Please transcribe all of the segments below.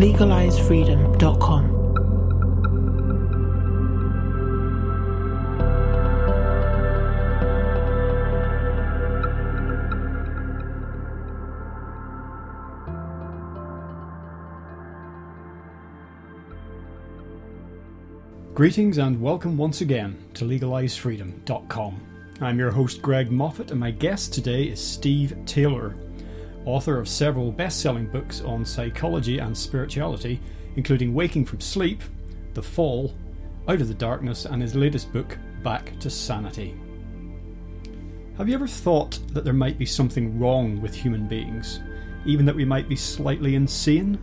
LegalizeFreedom.com. Greetings and welcome once again to LegalizeFreedom.com. I'm your host Greg Moffat, and my guest today is Steve Taylor, author of several best selling books on psychology and spirituality, including Waking from Sleep, The Fall, Out of the Darkness, and his latest book, Back to Sanity. Have you ever thought that there might be something wrong with human beings, even that we might be slightly insane?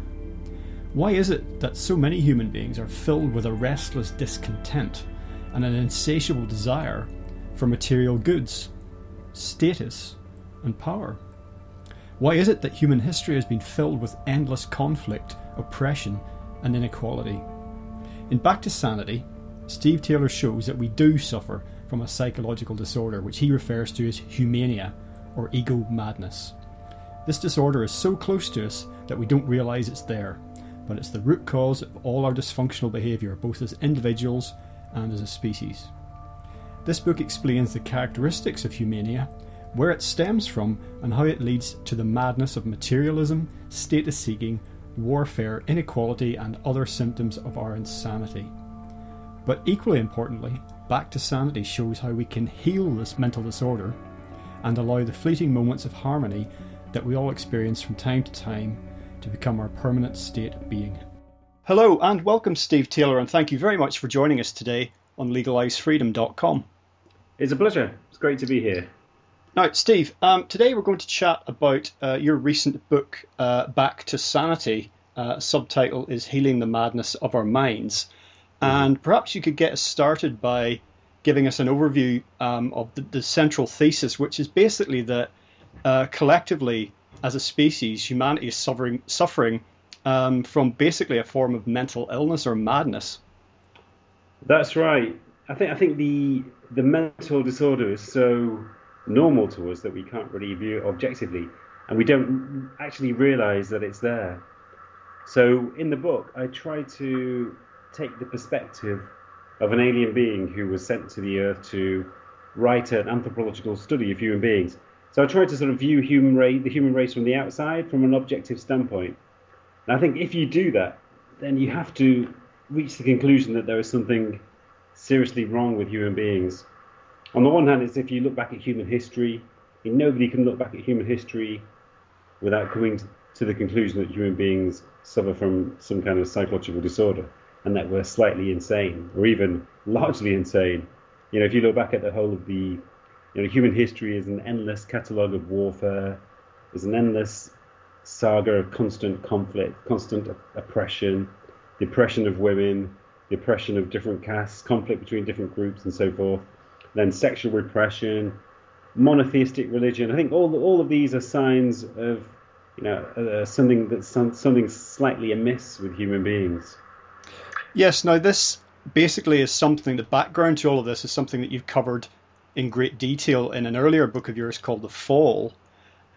Why is it that so many human beings are filled with a restless discontent and an insatiable desire for material goods, status, and power? Why is it that human history has been filled with endless conflict, oppression, and inequality? In Back to Sanity, Steve Taylor shows that we do suffer from a psychological disorder which he refers to as humania or ego madness. This disorder is so close to us that we don't realise it's there, but it's the root cause of all our dysfunctional behaviour, both as individuals and as a species. This book explains the characteristics of humania, where it stems from, and how it leads to the madness of materialism, status seeking, warfare, inequality, and other symptoms of our insanity. But equally importantly, Back to Sanity shows how we can heal this mental disorder and allow the fleeting moments of harmony that we all experience from time to time to become our permanent state of being. Hello and welcome, Steve Taylor, and thank you very much for joining us today on LegalizeFreedom.com. It's a pleasure. It's great to be here. Now, Steve, um, today we're going to chat about uh, your recent book, uh, Back to Sanity. Uh, subtitle is Healing the Madness of Our Minds. And perhaps you could get us started by giving us an overview um, of the, the, central thesis, which is basically that uh, collectively, as a species, humanity is suffering, suffering um, from basically a form of mental illness or madness. That's right. I think I think the the mental disorder is so normal to us that we can't really view objectively, and we don't actually realise that it's there. So in the book, I try to take the perspective of an alien being who was sent to the Earth to write an anthropological study of human beings. So I tried to sort of view human race, the human race from the outside, from an objective standpoint. And I think if you do that, then you have to reach the conclusion that there is something seriously wrong with human beings. On the one hand, it's if you look back at human history, nobody can look back at human history without coming to the conclusion that human beings suffer from some kind of psychological disorder and that we're slightly insane or even largely insane. You know, if you look back at the whole of the you know, human history is an endless catalogue of warfare, is an endless saga of constant conflict, constant oppression, the oppression of women, the oppression of different castes, conflict between different groups, and so forth. Then sexual repression, monotheistic religion. I think all all of these are signs of you know uh, something that's something slightly amiss with human beings. Yes. Now this basically is something. The background to all of this is something that you've covered in great detail in an earlier book of yours called The Fall.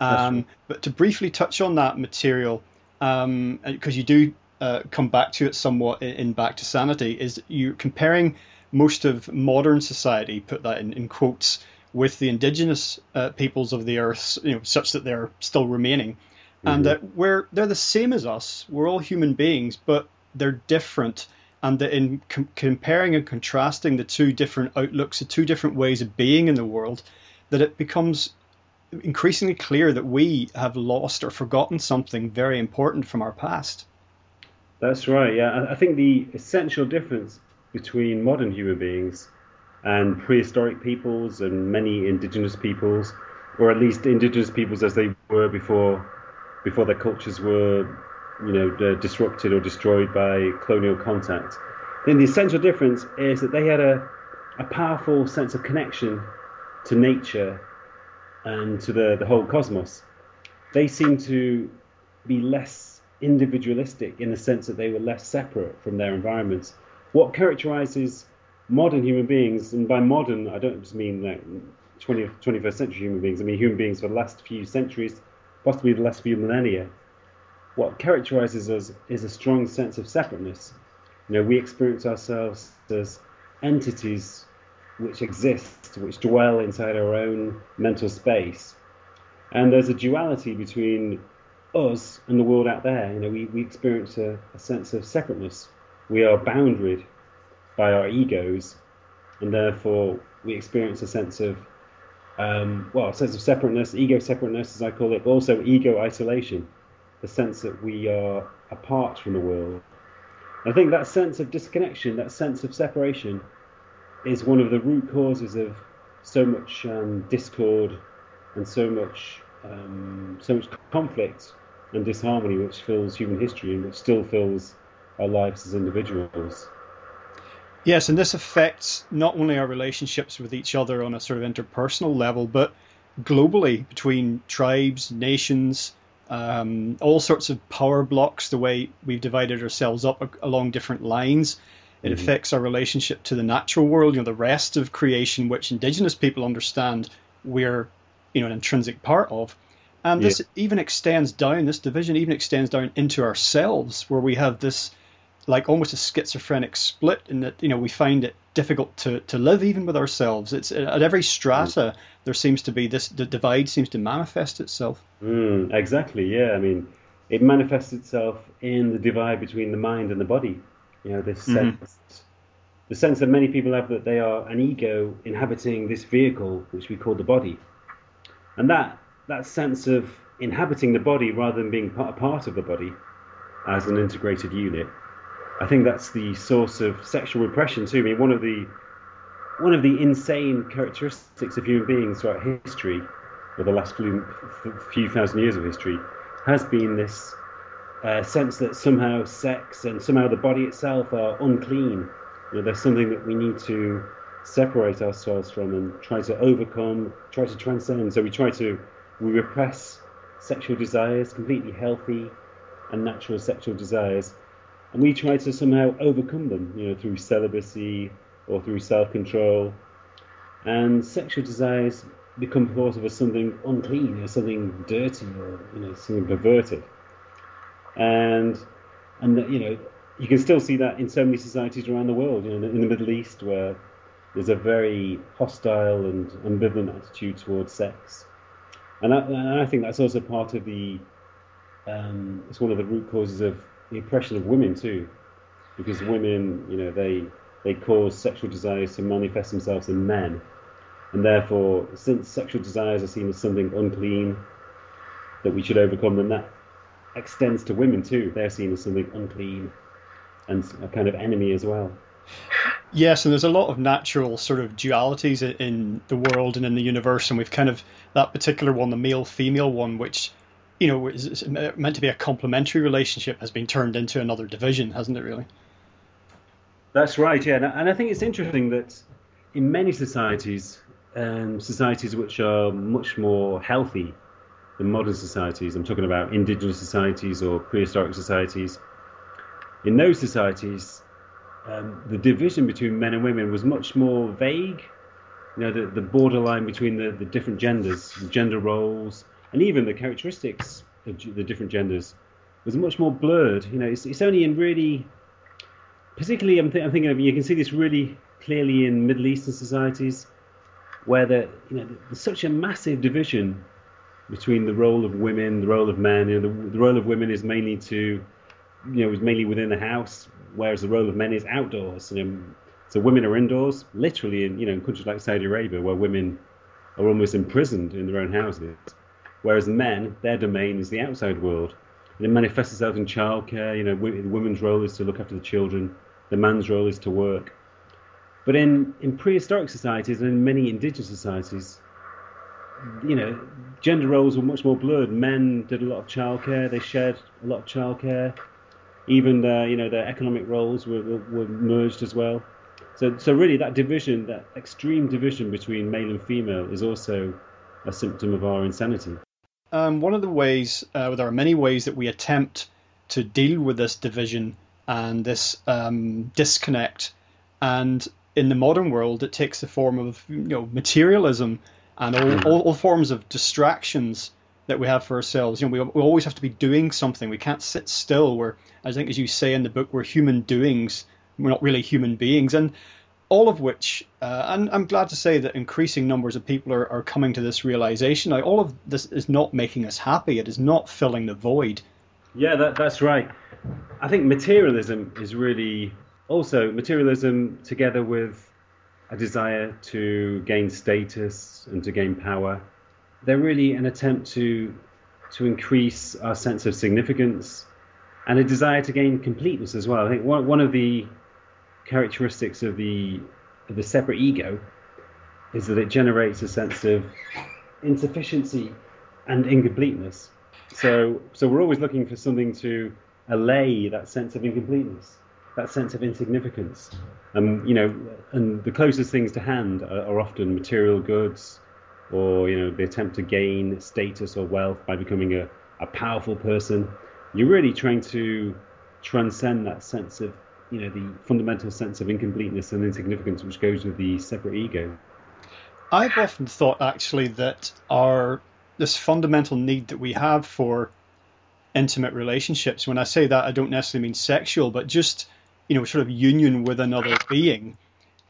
Um, right. But to briefly touch on that material, because um, you do uh, come back to it somewhat in, in, Back to Sanity, is you comparing most of modern society, put that in, in quotes, with the indigenous uh, peoples of the earth, you know, such that they're still remaining, mm-hmm. and that we're they're the same as us. We're all human beings, but they're different and that in com- comparing and contrasting the two different outlooks, the two different ways of being in the world, that it becomes increasingly clear that we have lost or forgotten something very important from our past. That's right. Yeah, I think the essential difference between modern human beings and prehistoric peoples and many indigenous peoples, or at least indigenous peoples as they were before, before their cultures were you know, disrupted or destroyed by colonial contact. Then the essential difference is that they had a, a powerful sense of connection to nature and to the, the whole cosmos. They seem to be less individualistic in the sense that they were less separate from their environments. What characterizes modern human beings, and by modern, I don't just mean like 20th, 21st century human beings, I mean human beings for the last few centuries, possibly the last few millennia. What characterizes us is a strong sense of separateness. You know, we experience ourselves as entities which exist, which dwell inside our own mental space. And there's a duality between us and the world out there. You know, we, we experience a, a sense of separateness. We are bounded by our egos, and therefore we experience a sense of, um, well, a sense of separateness, ego separateness, as I call it, but also ego isolation, the sense that we are apart from the world. I think that sense of disconnection, that sense of separation, is one of the root causes of so much um, discord and so much um, so much conflict and disharmony which fills human history and which still fills our lives as individuals. Yes, and this affects not only our relationships with each other on a sort of interpersonal level, but globally between tribes, nations, um, all sorts of power blocks, the way we've divided ourselves up along different lines. It mm-hmm. affects our relationship to the natural world, you know, the rest of creation, which indigenous people understand we're, you know, an intrinsic part of. And this yeah. even extends down, this division even extends down into ourselves, where we have this, like almost a schizophrenic split in that, you know, we find it difficult to, to live even with ourselves. It's at every strata, mm. there seems to be this, the divide seems to manifest itself. Mm, exactly, yeah. I mean, it manifests itself in the divide between the mind and the body. You know, this mm-hmm. sense, the sense that many people have that they are an ego inhabiting this vehicle, which we call the body, and that that sense of inhabiting the body rather than being a part of the body as an integrated unit. I think that's the source of sexual repression too. I mean, one of the one of the insane characteristics of human beings throughout history, or the last few, few thousand years of history, has been this uh, sense that somehow sex and somehow the body itself are unclean. You know, there's something that we need to separate ourselves from and try to overcome, try to transcend. So we try to we repress sexual desires, completely healthy and natural sexual desires, and we try to somehow overcome them, you know, through celibacy or through self-control. And sexual desires become thought of as something unclean, or something dirty, or you know, something perverted and and you know you can still see that in so many societies around the world. You know, in the Middle East, where there's a very hostile and ambivalent attitude towards sex, and I, and I think that's also part of the um, it's one of the root causes of the oppression of women too, because women, you know, they they cause sexual desires to manifest themselves in men, and therefore, since sexual desires are seen as something unclean that we should overcome, then that extends to women too. They're seen as something unclean and a kind of enemy as well. Yes, and there's a lot of natural sort of dualities in the world and in the universe, and we've kind of that particular one, the male-female one, which you know is meant to be a complementary relationship, has been turned into another division, hasn't it? Really. That's right, yeah, and I think it's interesting that in many societies, um, societies which are much more healthy than modern societies, I'm talking about indigenous societies or prehistoric societies, in those societies, um, the division between men and women was much more vague. You know, the, the borderline between the, the different genders, gender roles, and even the characteristics of the different genders was much more blurred. You know, it's, it's only in really, particularly, I'm, th- I'm thinking of, you can see this really clearly in Middle Eastern societies, where the, you know, there's such a massive division between the role of women, the role of men. You know, the, the role of women is mainly to, you know, is mainly within the house, whereas the role of men is outdoors. You know, so women are indoors, literally in you know in countries like Saudi Arabia, where women are almost imprisoned in their own houses, whereas men, their domain is the outside world. And it manifests itself in childcare. You know, the woman's role is to look after the children. The man's role is to work. But in, in prehistoric societies and in many indigenous societies, you know, gender roles were much more blurred. Men did a lot of childcare. They shared a lot of childcare. Even the, you know their economic roles were, were, were merged as well. So so really that division, that extreme division between male and female, is also a symptom of our insanity. Um, one of the ways, uh, there are many ways that we attempt to deal with this division and this um, disconnect. And in the modern world, it takes the form of you know materialism and all, hmm. all, all forms of distractions that we have for ourselves. You know, we, we always have to be doing something. We can't sit still. We're, I think, as you say in the book, we're human doings. We're not really human beings. And all of which, uh, and I'm glad to say that increasing numbers of people are, are coming to this realization. All of this is not making us happy. It is not filling the void. Yeah, that, that's right. I think materialism is really also materialism together with a desire to gain status and to gain power. They're really an attempt to to increase our sense of significance and a desire to gain completeness as well. I think one, one of the characteristics of the of the separate ego is that it generates a sense of insufficiency and incompleteness. So so we're always looking for something to allay that sense of incompleteness, that sense of insignificance. Um, you know, and the closest things to hand are, are often material goods, or you know, the attempt to gain status or wealth by becoming a, a powerful person. You're really trying to transcend that sense of, you know, the fundamental sense of incompleteness and insignificance which goes with the separate ego. I've often thought actually that our this fundamental need that we have for intimate relationships. When I say that, I don't necessarily mean sexual, but just you know, sort of union with another being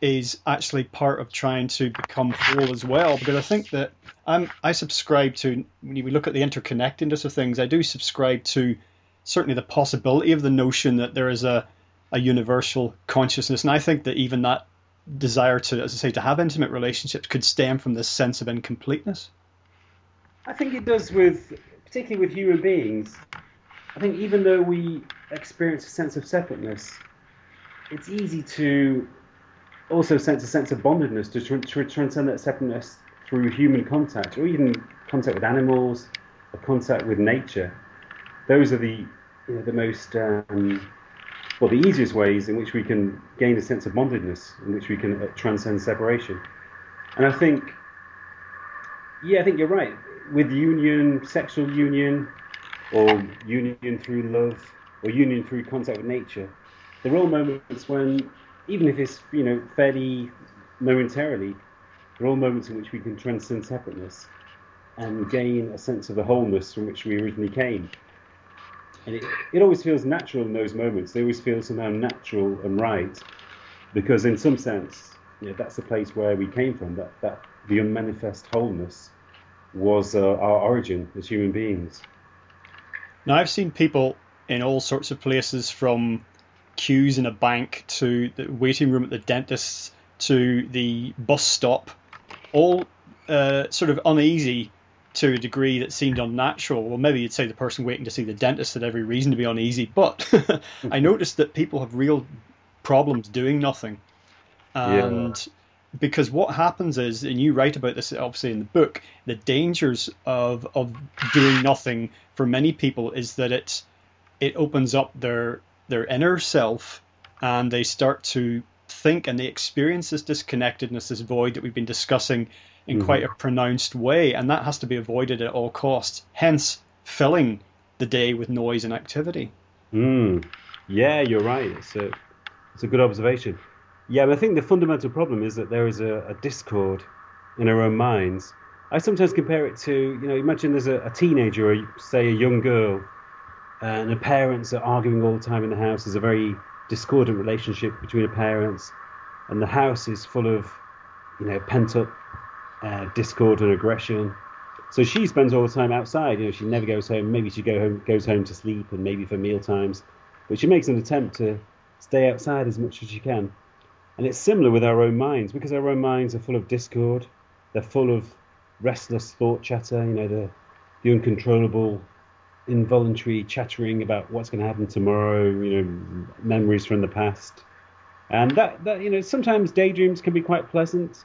is actually part of trying to become whole as well. Because I think that I'm, I subscribe to when we look at the interconnectedness of things, I do subscribe to certainly the possibility of the notion that there is a a universal consciousness, and I think that even that desire to, as I say, to have intimate relationships could stem from this sense of incompleteness. I think it does with particularly with human beings, I think even though we experience a sense of separateness, it's easy to also sense a sense of bondedness to, to transcend that separateness through human contact or even contact with animals or contact with nature. Those are the you know, the most um, well the easiest ways in which we can gain a sense of bondedness, in which we can uh, transcend separation. And I think, yeah, I think you're right with union, sexual union, or union through love, or union through contact with nature, there are all moments when, even if it's you know fairly momentarily, there are all moments in which we can transcend separateness and gain a sense of the wholeness from which we originally came. And it, it always feels natural in those moments. They always feel somehow natural and right, because in some sense, you know, that's the place where we came from. That that the unmanifest wholeness was uh, our origin as human beings. Now, I've seen people in all sorts of places from queues in a bank to the waiting room at the dentist to the bus stop, all uh, sort of uneasy to a degree that seemed unnatural. Well, maybe you'd say the person waiting to see the dentist had every reason to be uneasy, but I noticed that people have real problems doing nothing. And yeah because what happens is, and you write about this obviously in the book, the dangers of of doing nothing for many people is that it it opens up their their inner self, and they start to think and they experience this disconnectedness, this void that we've been discussing in mm-hmm. quite a pronounced way, and that has to be avoided at all costs. Hence, filling the day with noise and activity. Mm. Yeah, you're right. It's a it's a good observation. Yeah, but I think the fundamental problem is that there is a, a discord in our own minds. I sometimes compare it to, you know, imagine there's a, a teenager or say a young girl, and the parents are arguing all the time in the house. There's a very discordant relationship between the parents, and the house is full of, you know, pent up uh, discord and aggression. So she spends all the time outside. You know, she never goes home. Maybe she go home, goes home to sleep, and maybe for meal times. But she makes an attempt to stay outside as much as she can. And it's similar with our own minds because our own minds are full of discord. They're full of restless thought chatter. You know, the the uncontrollable, involuntary chattering about what's going to happen tomorrow. You know, memories from the past, and that that you know sometimes daydreams can be quite pleasant.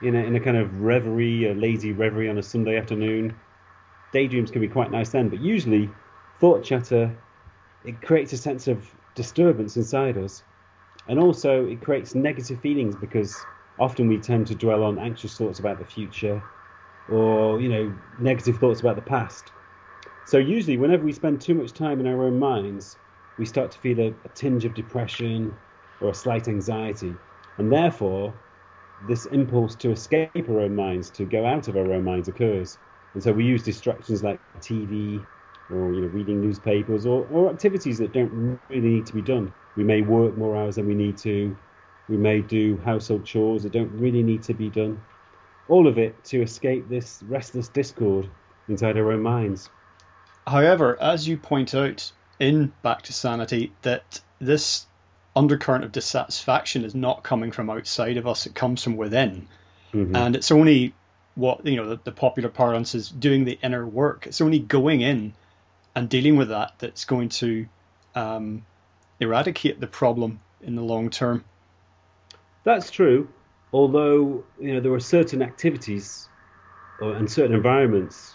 You know, in a kind of reverie, a lazy reverie on a Sunday afternoon. daydreams can be quite nice then. But usually, thought chatter it creates a sense of disturbance inside us, and also it creates negative feelings because often we tend to dwell on anxious thoughts about the future, or you know negative thoughts about the past. So usually, whenever we spend too much time in our own minds, we start to feel a, a tinge of depression or a slight anxiety, and therefore this impulse to escape our own minds, to go out of our own minds, occurs. And so we use distractions like TV or you know reading newspapers or, or activities that don't really need to be done. We may work more hours than we need to. We may do household chores that don't really need to be done. All of it to escape this restless discord inside our own minds. However, as you point out in Back to Sanity, that this undercurrent of dissatisfaction is not coming from outside of us; it comes from within, mm-hmm. and it's only what you know the, the, popular parlance is doing the inner work. It's only going in and dealing with that that's going to um, eradicate the problem in the long term. That's true. Although you know there are certain activities or, and certain environments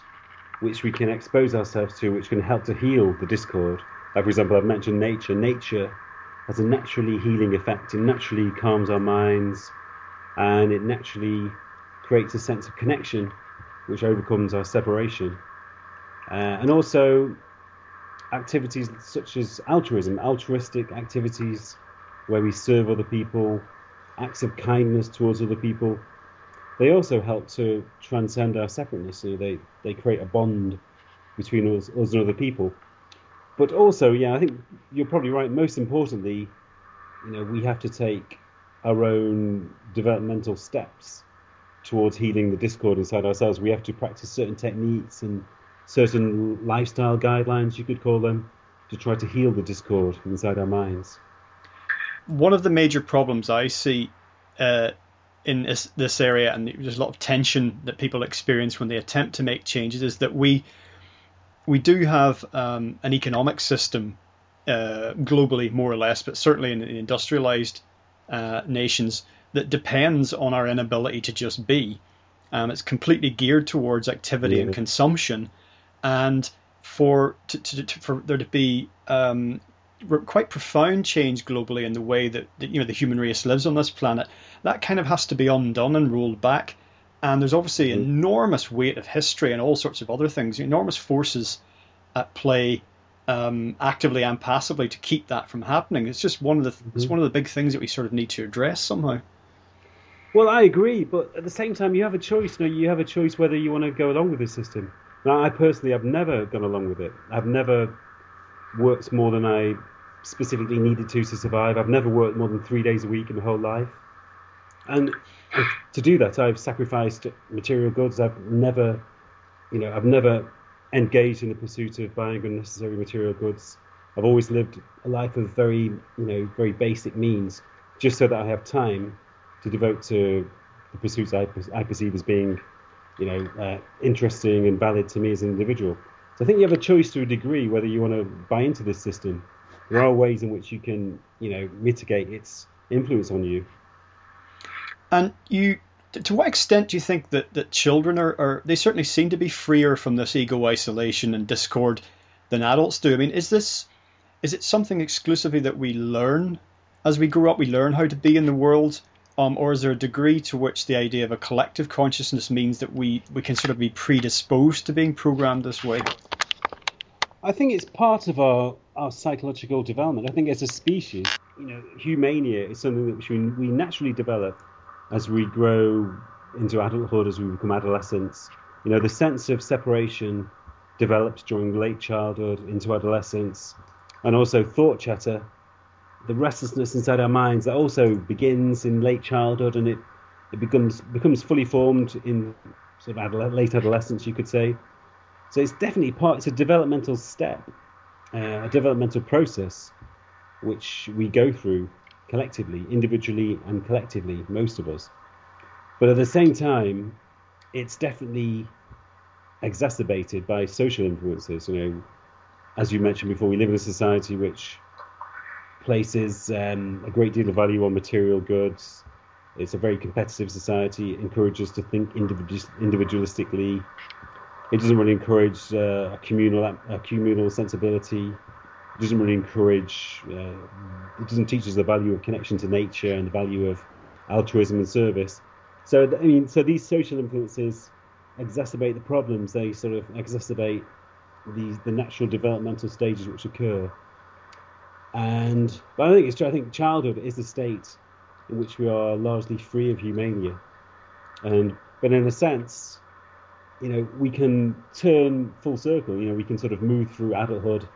which we can expose ourselves to, which can help to heal the discord. Like for example, I've mentioned nature. Nature has a naturally healing effect. It naturally calms our minds, and it naturally creates a sense of connection, which overcomes our separation. Uh, and also, activities such as altruism, altruistic activities where we serve other people, acts of kindness towards other people, they also help to transcend our separateness. You know, they, they create a bond between us, us and other people. But also, yeah, I think you're probably right. Most importantly, you know, we have to take our own developmental steps towards healing the discord inside ourselves. We have to practice certain techniques and certain lifestyle guidelines, you could call them, to try to heal the discord inside our minds. One of the major problems I see uh, in this, this, area, and there's a lot of tension that people experience when they attempt to make changes, is that we we do have um, an economic system uh, globally, more or less, but certainly in, in industrialized uh, nations, that depends on our inability to just be. Um, it's completely geared towards activity and consumption, and for to, to, to, for there to be um, quite profound change globally in the way that, that, you know the human race lives on this planet, that kind of has to be undone and rolled back. And there's obviously mm-hmm. enormous weight of history and all sorts of other things, enormous forces at play, um, actively and passively, to keep that from happening. It's just one of the mm-hmm. it's one of the big things that we sort of need to address somehow. Well, I agree, but at the same time, you have a choice. You, know, you have a choice whether you want to go along with this system. Now, I personally have never gone along with it. I've never worked more than I specifically needed to to survive. I've never worked more than three days a week in my whole life. And to do that, I've sacrificed material goods. I've never, you know, I've never engaged in the pursuit of buying unnecessary material goods. I've always lived a life of very, you know, very basic means, just so that I have time to devote to the pursuits I, I perceive as being, you know, uh, interesting and valid to me as an individual. So I think you have a choice to a degree whether you want to buy into this system. There are ways in which you can, you know, mitigate its influence on you. And you, to what extent do you think that, that children are, are, they certainly seem to be freer from this ego isolation and discord than adults do? I mean, is this, is it something exclusively that we learn as we grow up? We learn how to be in the world um, or is there a degree to which the idea of a collective consciousness means that we, we can sort of be predisposed to being programmed this way? I think it's part of our, our psychological development. I think as a species, you know, humania is something that we, we naturally develop as we grow into adulthood, as we become adolescents. You know, the sense of separation develops during late childhood into adolescence, and also thought chatter the restlessness inside our minds that also begins in late childhood and it it becomes becomes fully formed in sort of late adolescence, you could say. So it's definitely part. It's a developmental step, uh, a developmental process, which we go through collectively, individually and collectively, most of us. But at the same time, it's definitely exacerbated by social influences. You know, as you mentioned before, we live in a society which places um, a great deal of value on material goods. It's a very competitive society. It encourages to think individualistically, It doesn't really encourage uh, a communal a communal sensibility. It doesn't really encourage. Uh, it doesn't teach us the value of connection to nature and the value of altruism and service. So I mean, so these social influences exacerbate the problems. They sort of exacerbate the the natural developmental stages which occur. And but I think it's true. I think childhood is the state in which we are largely free of humania, and but in a sense, you know, we can turn full circle. You know, we can sort of move through adulthood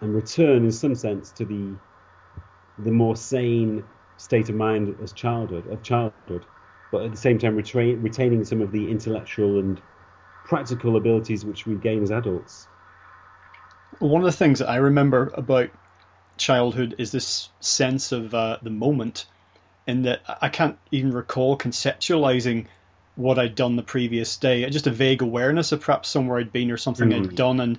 and return, in some sense, to the the more sane state of mind as childhood of childhood, but at the same time retain, retaining some of the intellectual and practical abilities which we gain as adults. One of the things that I remember about childhood is this sense of uh, the moment, in that I can't even recall conceptualizing what I'd done the previous day. Just a vague awareness of perhaps somewhere I'd been or something mm. I'd done, and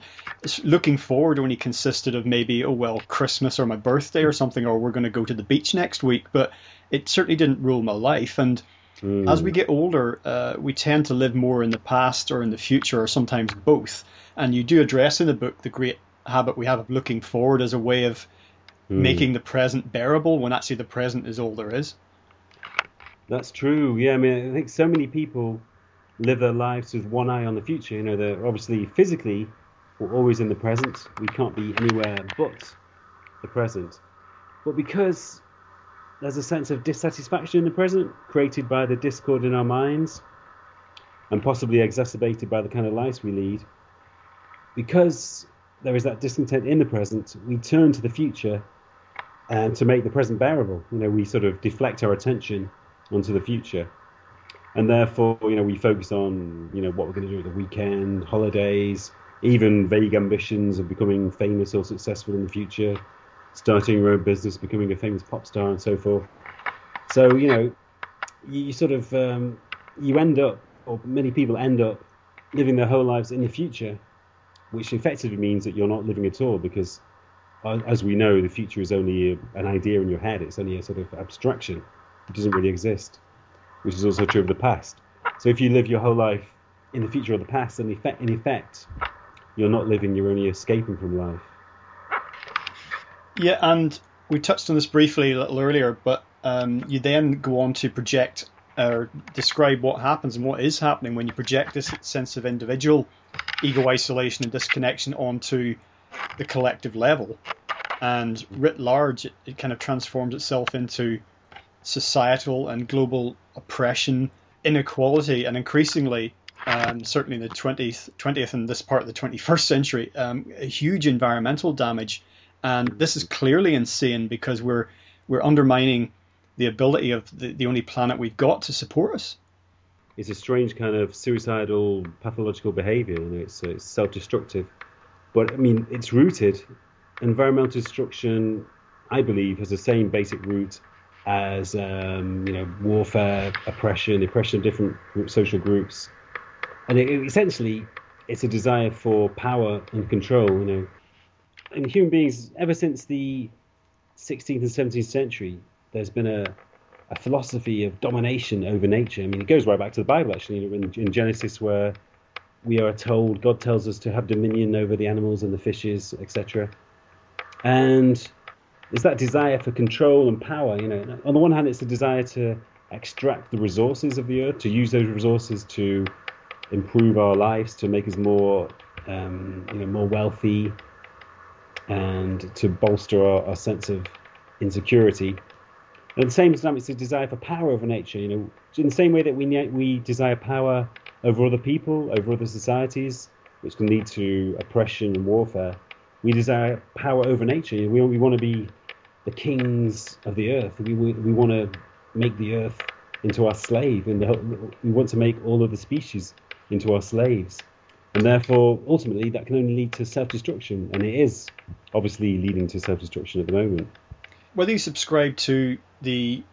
looking forward only consisted of maybe oh well Christmas or my birthday or something, or we're going to go to the beach next week. But it certainly didn't rule my life. And mm. as we get older, uh, we tend to live more in the past or in the future, or sometimes both. And you do address in the book the great habit we have of looking forward as a way of mm. making the present bearable when actually the present is all there is. That's true. Yeah, I mean, I think so many people live their lives with one eye on the future. You know, they're obviously physically we're always in the present. We can't be anywhere but the present. But because there's a sense of dissatisfaction in the present created by the discord in our minds and possibly exacerbated by the kind of lives we lead, because there is that discontent in the present, we turn to the future and to make the present bearable. You know, we sort of deflect our attention onto the future. And therefore, you know, we focus on, you know, what we're going to do at the weekend, holidays, even vague ambitions of becoming famous or successful in the future, starting your own business, becoming a famous pop star, and so forth. So, you know, you sort of um, you end up, or many people end up, living their whole lives in the future, which effectively means that you're not living at all because, uh, as we know, the future is only an idea in your head. It's only a sort of abstraction. It doesn't really exist, which is also true of the past. So if you live your whole life in the future or the past, then in effect, you're not living, you're only escaping from life. Yeah, and we touched on this briefly a little earlier, but um, you then go on to project or describe what happens and what is happening when you project this sense of individual ego isolation and disconnection onto the collective level. And writ large, it, it kind of transforms itself into societal and global oppression, inequality, and increasingly, um, certainly in the 20th, 20th and this part of the 21st century, um, a huge environmental damage. And this is clearly insane because we're we're undermining the ability of the, the only planet we've got to support us. It's a strange kind of suicidal, pathological behaviour. You know, it's, it's self-destructive, but I mean, it's rooted. Environmental destruction, I believe, has the same basic root as um, you know warfare, oppression, oppression of different social groups, and it, it, essentially it's a desire for power and control. You know, and human beings ever since the 16th and 17th century, there's been a a philosophy of domination over nature. I mean, it goes right back to the Bible, actually, in, in Genesis, where we are told God tells us to have dominion over the animals and the fishes, etc. And it's that desire for control and power. You know, on the one hand, it's the desire to extract the resources of the earth, to use those resources to improve our lives, to make us more, um, you know, more wealthy, and to bolster our, our sense of insecurity. And at the same time, it's a desire for power over nature. You know, in the same way that we we desire power over other people, over other societies, which can lead to oppression and warfare. We desire power over nature. We, we want to be the kings of the earth. We, we, we want to make the earth into our slave, and we want to make all of the species into our slaves. And therefore, ultimately, that can only lead to self destruction, and it is obviously leading to self destruction at the moment. Whether you subscribe to the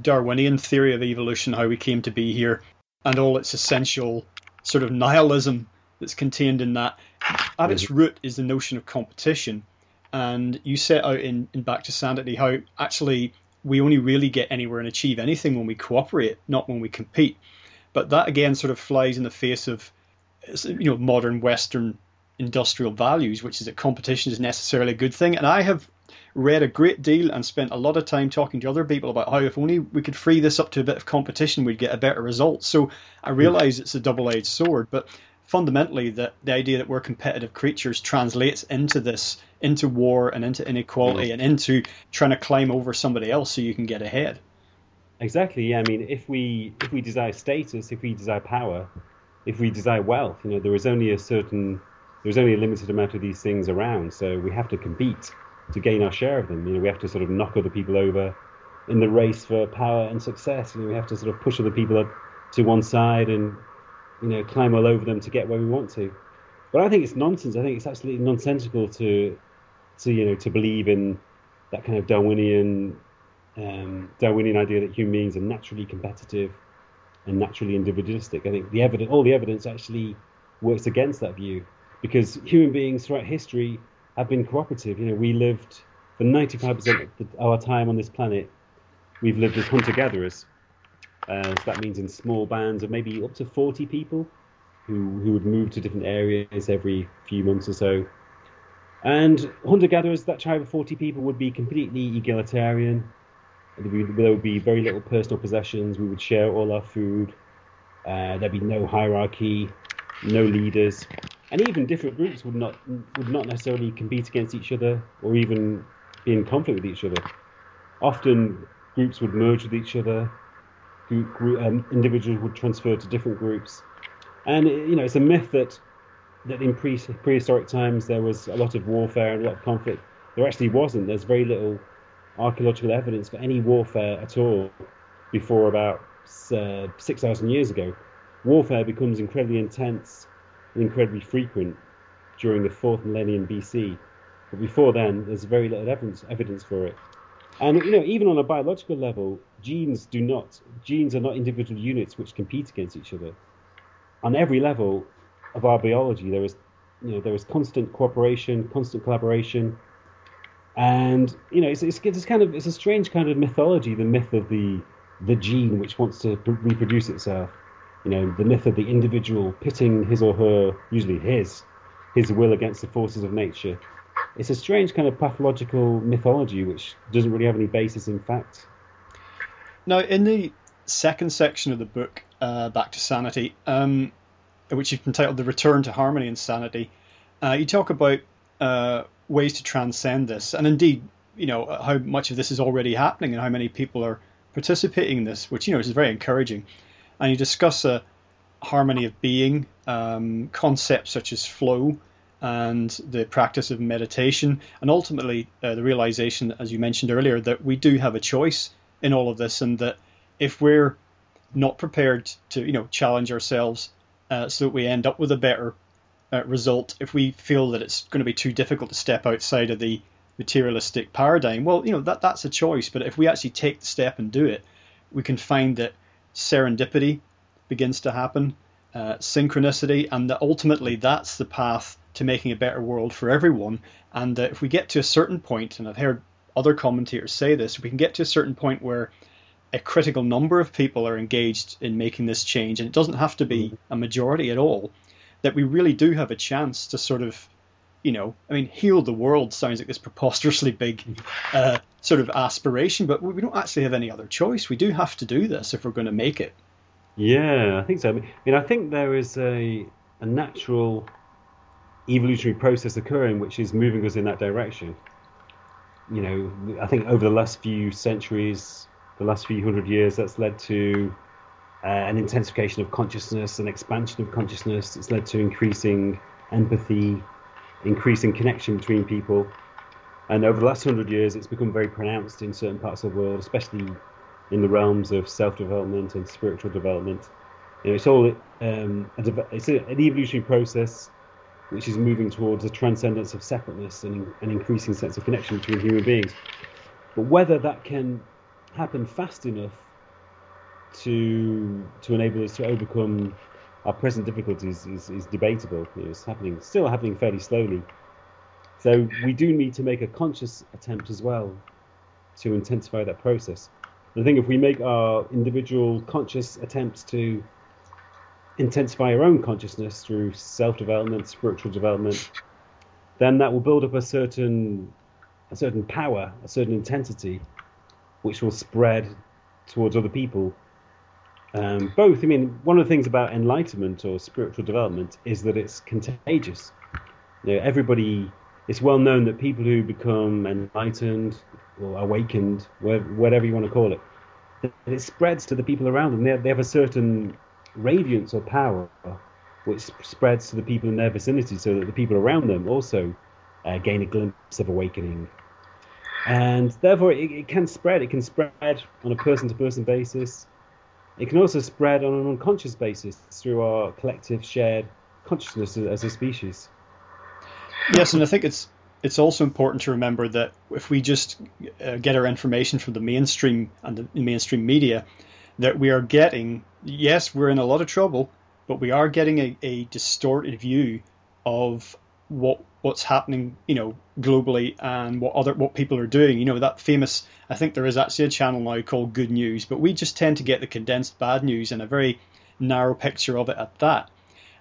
Darwinian theory of evolution, how we came to be here, and all its essential sort of nihilism that's contained in that, at its mm-hmm. root is the notion of competition and you set out in, in Back to Sanity how actually we only really get anywhere and achieve anything when we cooperate, not when we compete. But that again sort of flies in the face of you know modern Western industrial values, which is that competition is necessarily a good thing. And I have read a great deal and spent a lot of time talking to other people about how if only we could free this up to a bit of competition, we'd get a better result. So I hmm. realize it's a double-edged sword, but fundamentally the, the idea that we're competitive creatures translates into this into war and into inequality mm. and into trying to climb over somebody else so you can get ahead. Exactly yeah i mean if we if we desire status if we desire power if we desire wealth you know there is only a certain there's only a limited amount of these things around so we have to compete to gain our share of them. You know we have to sort of knock other people over in the race for power and success. You know we have to sort of push other people up to one side and you know, climb all over them to get where we want to. But I think it's nonsense. I think it's absolutely nonsensical to, to you know, to believe in that kind of Darwinian, um, Darwinian idea that human beings are naturally competitive and naturally individualistic. I think the evidence, all the evidence, actually works against that view because human beings throughout history have been cooperative. You know, we lived for 95% of our time on this planet, we've lived as hunter-gatherers. Uh, so that means in small bands of maybe up to 40 people who, who would move to different areas every few months or so. And hunter gatherers, that tribe of 40 people would be completely egalitarian. There would be very little personal possessions. We would share all our food. Uh, there'd be no hierarchy, no leaders, and even different groups would not would not necessarily compete against each other or even be in conflict with each other. Often groups would merge with each other um, individuals would transfer to different groups. And you know, it's a myth that that in pre- prehistoric times there was a lot of warfare and a lot of conflict. There actually wasn't. There's very little archaeological evidence for any warfare at all before about uh, 6,000 years ago. Warfare becomes incredibly intense and incredibly frequent during the fourth millennium BC. But before then, there's very little evidence, evidence for it. And you know, even on a biological level, genes do not genes are not individual units which compete against each other. On every level of our biology, there is you know there is constant cooperation, constant collaboration, and you know it's, it's, it's kind of it's a strange kind of mythology, the myth of the the gene which wants to reproduce itself. You know, the myth of the individual pitting his or her, usually his, his will against the forces of nature it's a strange kind of pathological mythology which doesn't really have any basis in fact. Now, in the second section of the book, uh, Back to Sanity, um, which you've entitled The Return to Harmony and Sanity, uh, you talk about uh, ways to transcend this. And indeed, you know, how much of this is already happening and how many people are participating in this, which, you know, is very encouraging. And you discuss a harmony of being, um, concepts such as flow, and the practice of meditation, and ultimately uh, the realization, as you mentioned earlier, that we do have a choice in all of this, and that if we're not prepared to, you know, challenge ourselves uh, so that we end up with a better uh, result, if we feel that it's going to be too difficult to step outside of the materialistic paradigm, well, you know, that that's a choice. But if we actually take the step and do it, we can find that serendipity begins to happen, uh, synchronicity, and that ultimately that's the path to making a better world for everyone. And uh, if we get to a certain point, and I've heard other commentators say this, we can get to a certain point where a critical number of people are engaged in making this change, and it doesn't have to be a majority at all, that we really do have a chance to sort of, you know, I mean, heal the world sounds like this preposterously big uh, sort of aspiration, but we don't actually have any other choice. We do have to do this if we're going to make it. Yeah, I think so. I mean, I think there is a, a natural evolutionary process occurring which is moving us in that direction. You know, I think over the last few centuries, the last few hundred years, that's led to uh, an intensification of consciousness, an expansion of consciousness. It's led to increasing empathy, increasing connection between people. And over the last hundred years, it's become very pronounced in certain parts of the world, especially in the realms of self-development and spiritual development. You know, it's all um, a, it's a, an evolutionary process which is moving towards a transcendence of separateness and an increasing sense of connection between human beings. But whether that can happen fast enough to to enable us to overcome our present difficulties is, is debatable. It's happening, still happening fairly slowly. So we do need to make a conscious attempt as well to intensify that process. I think if we make our individual conscious attempts to intensify our own consciousness through self development, spiritual development, then that will build up a certain a certain power, a certain intensity, which will spread towards other people. Um, both, I mean, one of the things about enlightenment or spiritual development is that it's contagious. You know, everybody, it's well known that people who become enlightened or awakened, whatever you want to call it, it spreads to the people around them. They, they have a certain radiance or power which spreads to the people in their vicinity so that the people around them also uh, gain a glimpse of awakening. And therefore, it, it can spread. It can spread on a person to person basis. It can also spread on an unconscious basis through our collective shared consciousness as a species. Yes, and I think it's it's also important to remember that if we just uh, get our information from the mainstream and the mainstream media, that we are getting yes, we're in a lot of trouble, but we are getting a, a distorted view of what what's happening, you know, globally and what other what people are doing. You know, that famous I think there is actually a channel now called Good News, but we just tend to get the condensed bad news and a very narrow picture of it at that.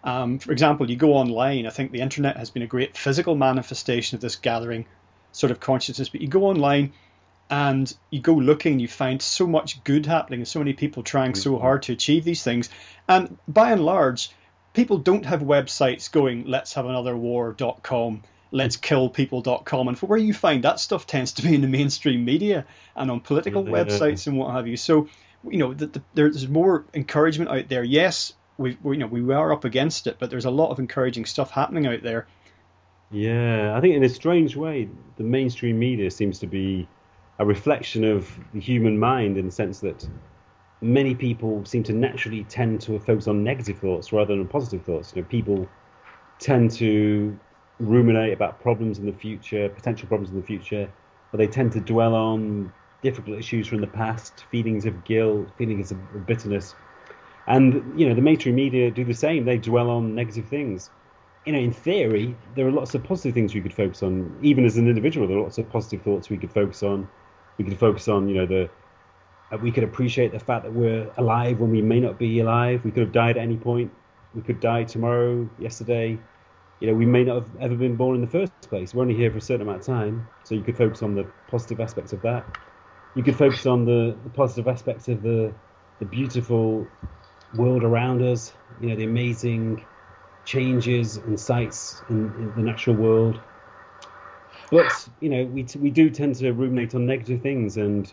Um, for example, you go online, I think the internet has been a great physical manifestation of this gathering sort of consciousness, but you go online and you go looking, you find so much good happening, and so many people trying so mm-hmm. hard to achieve these things. And by and large, people don't have websites going, let's have another war.com, let's kill people.com. And for where you find that stuff tends to be in the mainstream media and on political yeah. websites and what have you. So, you know, the, the, there's more encouragement out there. Yes, we, we, you know, we are up against it, but there's a lot of encouraging stuff happening out there. Yeah, I think in a strange way, the mainstream media seems to be a reflection of the human mind in the sense that many people seem to naturally tend to focus on negative thoughts rather than positive thoughts. You know, people tend to ruminate about problems in the future, potential problems in the future, but they tend to dwell on difficult issues from the past, feelings of guilt, feelings of bitterness. And you know, the mainstream media do the same. They dwell on negative things. You know, in theory, there are lots of positive things we could focus on. Even as an individual, there are lots of positive thoughts we could focus on we could focus on you know the uh, we could appreciate the fact that we're alive when we may not be alive. We could have died at any point. We could die tomorrow, yesterday. You know, we may not have ever been born in the first place. We're only here for a certain amount of time. So you could focus on the positive aspects of that. You could focus on the, the positive aspects of the the beautiful world around us. You know, the amazing changes and sights in, in the natural world. But you know, we we do tend to ruminate on negative things, and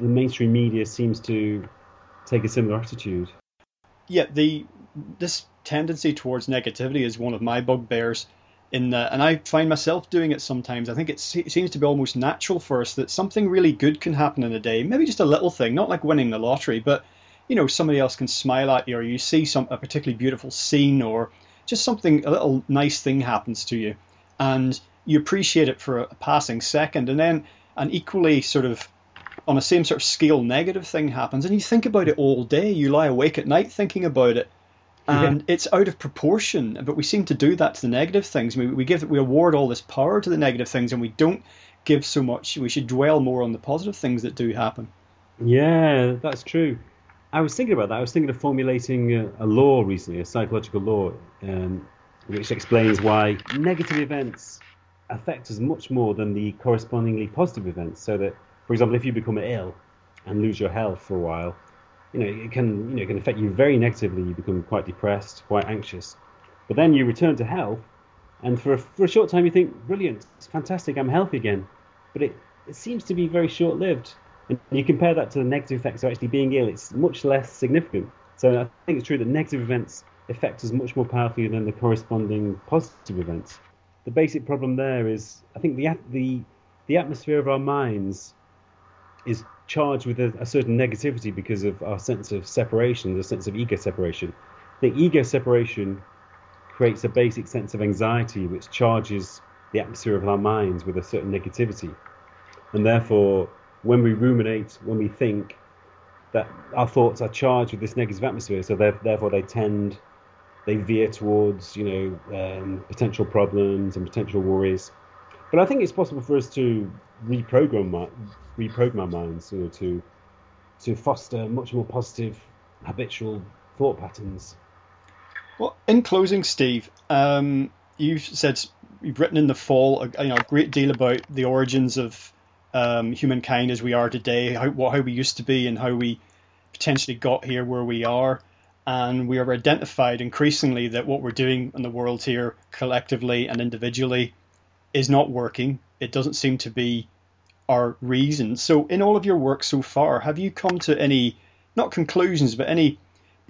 the mainstream media seems to take a similar attitude. Yeah, the this tendency towards negativity is one of my bugbears. In the, and I find myself doing it sometimes. I think it seems to be almost natural for us that something really good can happen in a day. Maybe just a little thing, not like winning the lottery, but you know, somebody else can smile at you, or you see some a particularly beautiful scene, or just something a little nice thing happens to you, and you appreciate it for a, passing second, and then an equally sort of on the same sort of scale negative thing happens, and you think about it all day. You lie awake at night thinking about it, and yeah. it's out of proportion. But we seem to do that to the negative things. We, we give we award all this power to the negative things, and we don't give so much. We should dwell more on the positive things that do happen. Yeah, that's true. I was thinking about that. I was thinking of formulating a, a law recently, a psychological law, um, which explains why negative events affect us much more than the correspondingly positive events. So that, for example, if you become ill and lose your health for a while, you know it can you know it can affect you very negatively. You become quite depressed, quite anxious. But then you return to health, and for a, for a short time you think, brilliant, it's fantastic, I'm healthy again. But it, it seems to be very short lived. And you compare that to the negative effects of actually being ill, it's much less significant. So I think it's true that negative events affect us much more powerfully than the corresponding positive events the basic problem there is I think the the the atmosphere of our minds is charged with a, a, certain negativity because of our sense of separation, the sense of ego separation. The ego separation creates a basic sense of anxiety which charges the atmosphere of our minds with a certain negativity. And therefore, when we ruminate, when we think, that our thoughts are charged with this negative atmosphere, so therefore they tend they veer towards you know um, potential problems and potential worries. But I think it's possible for us to reprogram reprogram our minds, you know, to to foster much more positive habitual thought patterns. Well, in closing, Steve, um, you said you've written in the fall a, you know, a great deal about the origins of um, humankind as we are today, how, how we used to be, and how we potentially got here where we are. And we have identified increasingly that what we're doing in the world here, collectively and individually, is not working. It doesn't seem to be our reason. So, in all of your work so far, have you come to any, not conclusions, but any,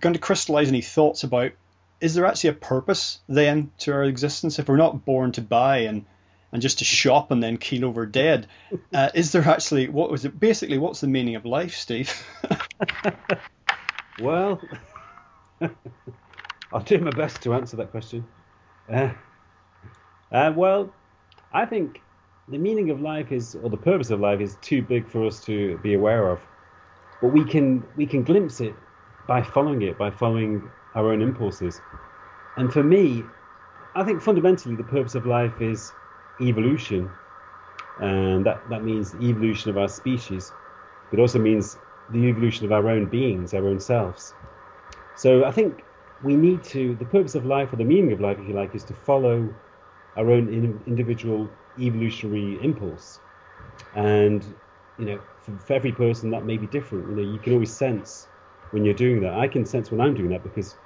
going to crystallize any thoughts about is there actually a purpose then to our existence if we're not born to buy and and just to shop and then keel over dead? Uh, is there actually what was it? Basically, what's the meaning of life, Steve? well, I'll do my best to answer that question. Uh, uh, well, I think the meaning of life is, or the purpose of life, is too big for us to be aware of. But we can we can glimpse it by following it, by following our own impulses. And for me, I think fundamentally the purpose of life is evolution, and that that means the evolution of our species. It also means the evolution of our own beings, our own selves. So I think we need to. The purpose of life, or the meaning of life, if you like, is to follow our own individual evolutionary impulse. And you know, for, for, every person that may be different. You know, you can always sense when you're doing that. I can sense when I'm doing that because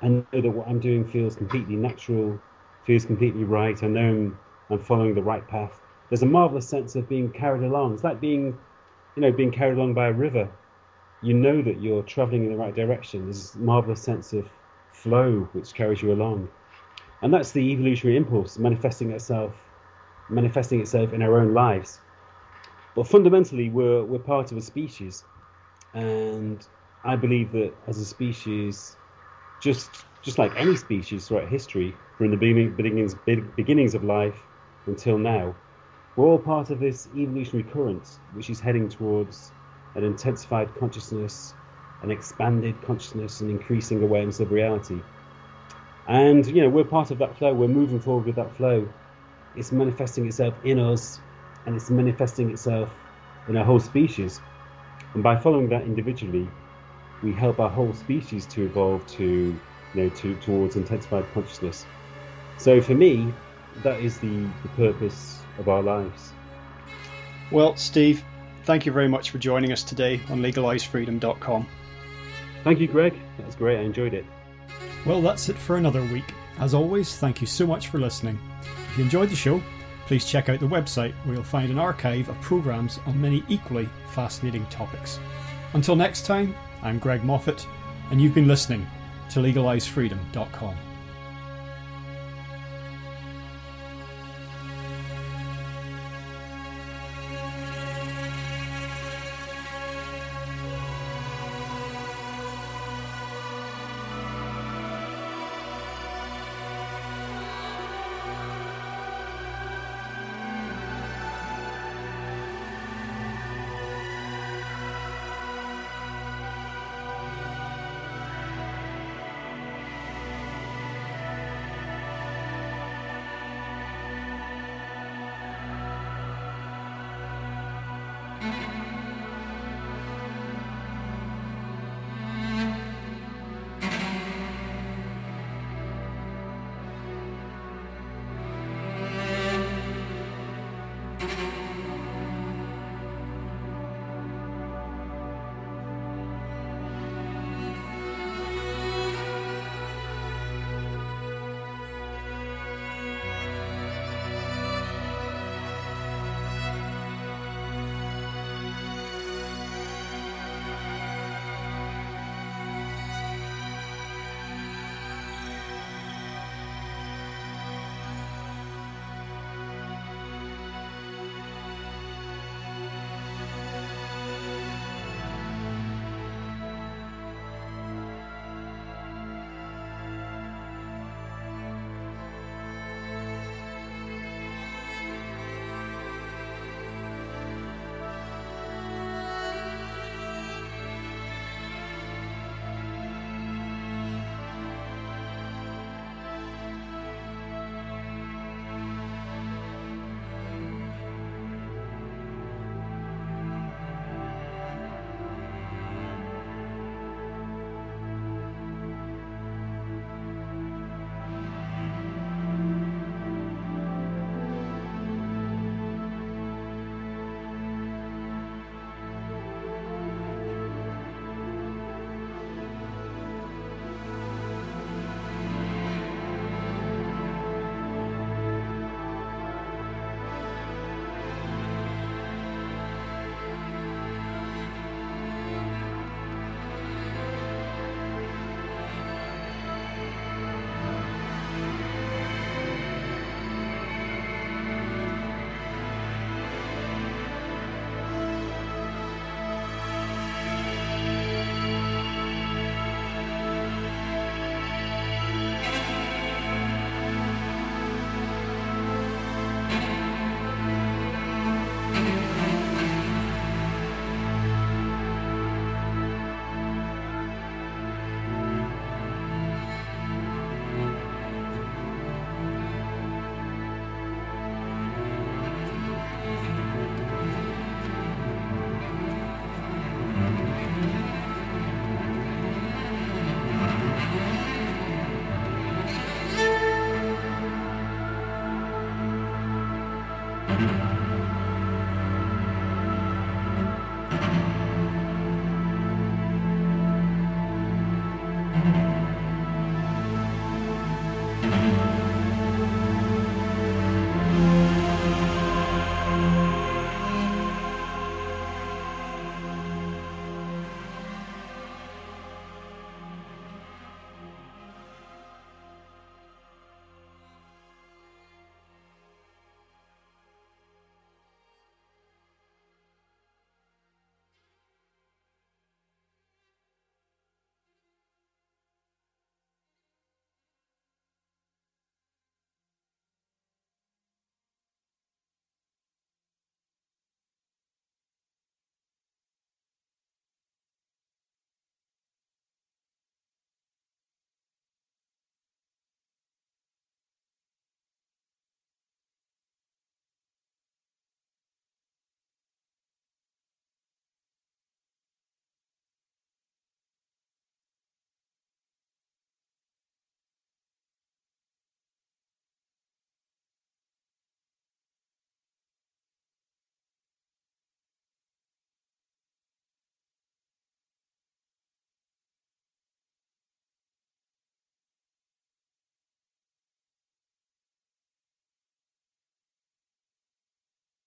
I know that what I'm doing feels completely natural, feels completely right. I know I'm, I'm following the right path. There's a marvelous sense of being carried along. It's like being, you know, being carried along by a river. You know that you're traveling in the right direction. There's this marvelous sense of flow which carries you along. And that's the evolutionary impulse manifesting itself manifesting itself in our own lives. But fundamentally, we're, we're part of a species. And I believe that as a species, just, just like any species throughout history, from the beginnings, beginnings of life until now, we're all part of this evolutionary current which is heading towards an intensified consciousness, an expanded consciousness, and increasing awareness of reality. And you know, we're part of that flow. We're moving forward with that flow it's manifesting itself in us and it's manifesting itself in our whole species. And by following that individually, we help our whole species to evolve to, you know, to, towards intensified consciousness. So for me, that is the, the purpose of our lives. Well, Steve, thank you very much for joining us today on legalizefreedom.com. Thank you, Greg. That was great. I enjoyed it. Well, that's it for another week. As always, thank you so much for listening. If you enjoyed the show, please check out the website where you'll find an archive of programs on many equally fascinating topics. Until next time, I'm Greg Moffat, and you've been listening to LegalizeFreedom.com.